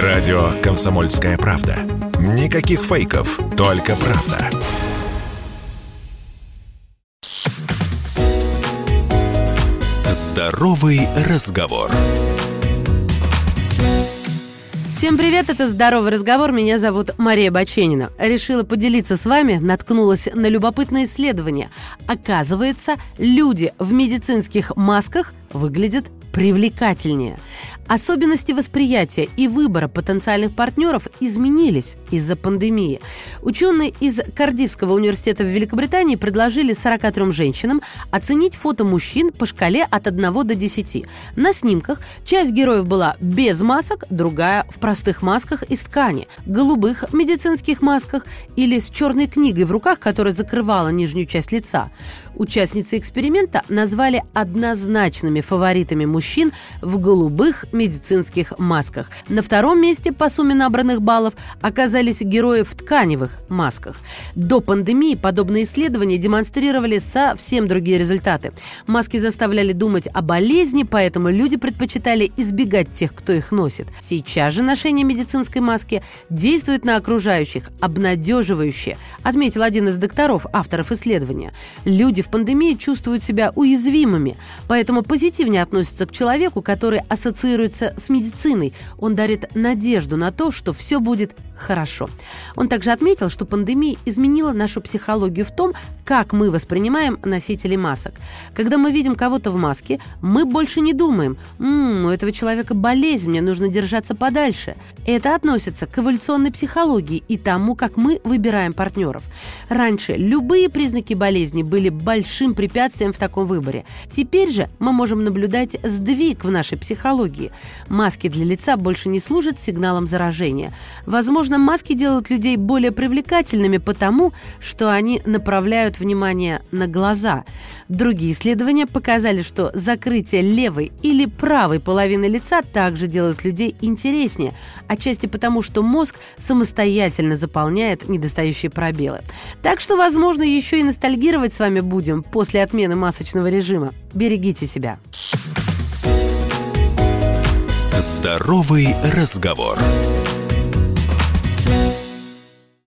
Радио «Комсомольская правда». Никаких фейков, только правда. Здоровый разговор. Всем привет, это «Здоровый разговор», меня зовут Мария Баченина. Решила поделиться с вами, наткнулась на любопытное исследование. Оказывается, люди в медицинских масках выглядят привлекательнее. Особенности восприятия и выбора потенциальных партнеров изменились из-за пандемии. Ученые из Кардивского университета в Великобритании предложили 43 женщинам оценить фото мужчин по шкале от 1 до 10. На снимках часть героев была без масок, другая в простых масках из ткани, голубых медицинских масках или с черной книгой в руках, которая закрывала нижнюю часть лица. Участницы эксперимента назвали однозначными фаворитами мужчин в голубых медицинских масках. На втором месте по сумме набранных баллов оказались герои в тканевых масках. До пандемии подобные исследования демонстрировали совсем другие результаты. Маски заставляли думать о болезни, поэтому люди предпочитали избегать тех, кто их носит. Сейчас же ношение медицинской маски действует на окружающих обнадеживающе, отметил один из докторов, авторов исследования. Люди в пандемии чувствуют себя уязвимыми, поэтому позитивнее относятся к человеку, который ассоциирует ассоциируется с медициной. Он дарит надежду на то, что все будет хорошо. Он также отметил, что пандемия изменила нашу психологию в том, как мы воспринимаем носителей масок. Когда мы видим кого-то в маске, мы больше не думаем «М-м, у этого человека болезнь, мне нужно держаться подальше». Это относится к эволюционной психологии и тому, как мы выбираем партнеров. Раньше любые признаки болезни были большим препятствием в таком выборе. Теперь же мы можем наблюдать сдвиг в нашей психологии. Маски для лица больше не служат сигналом заражения. Возможно, маски делают людей более привлекательными потому, что они направляют внимание на глаза. Другие исследования показали, что закрытие левой или правой половины лица также делает людей интереснее, отчасти потому, что мозг самостоятельно заполняет недостающие пробелы. Так что, возможно, еще и ностальгировать с вами будем после отмены масочного режима. Берегите себя. Здоровый разговор.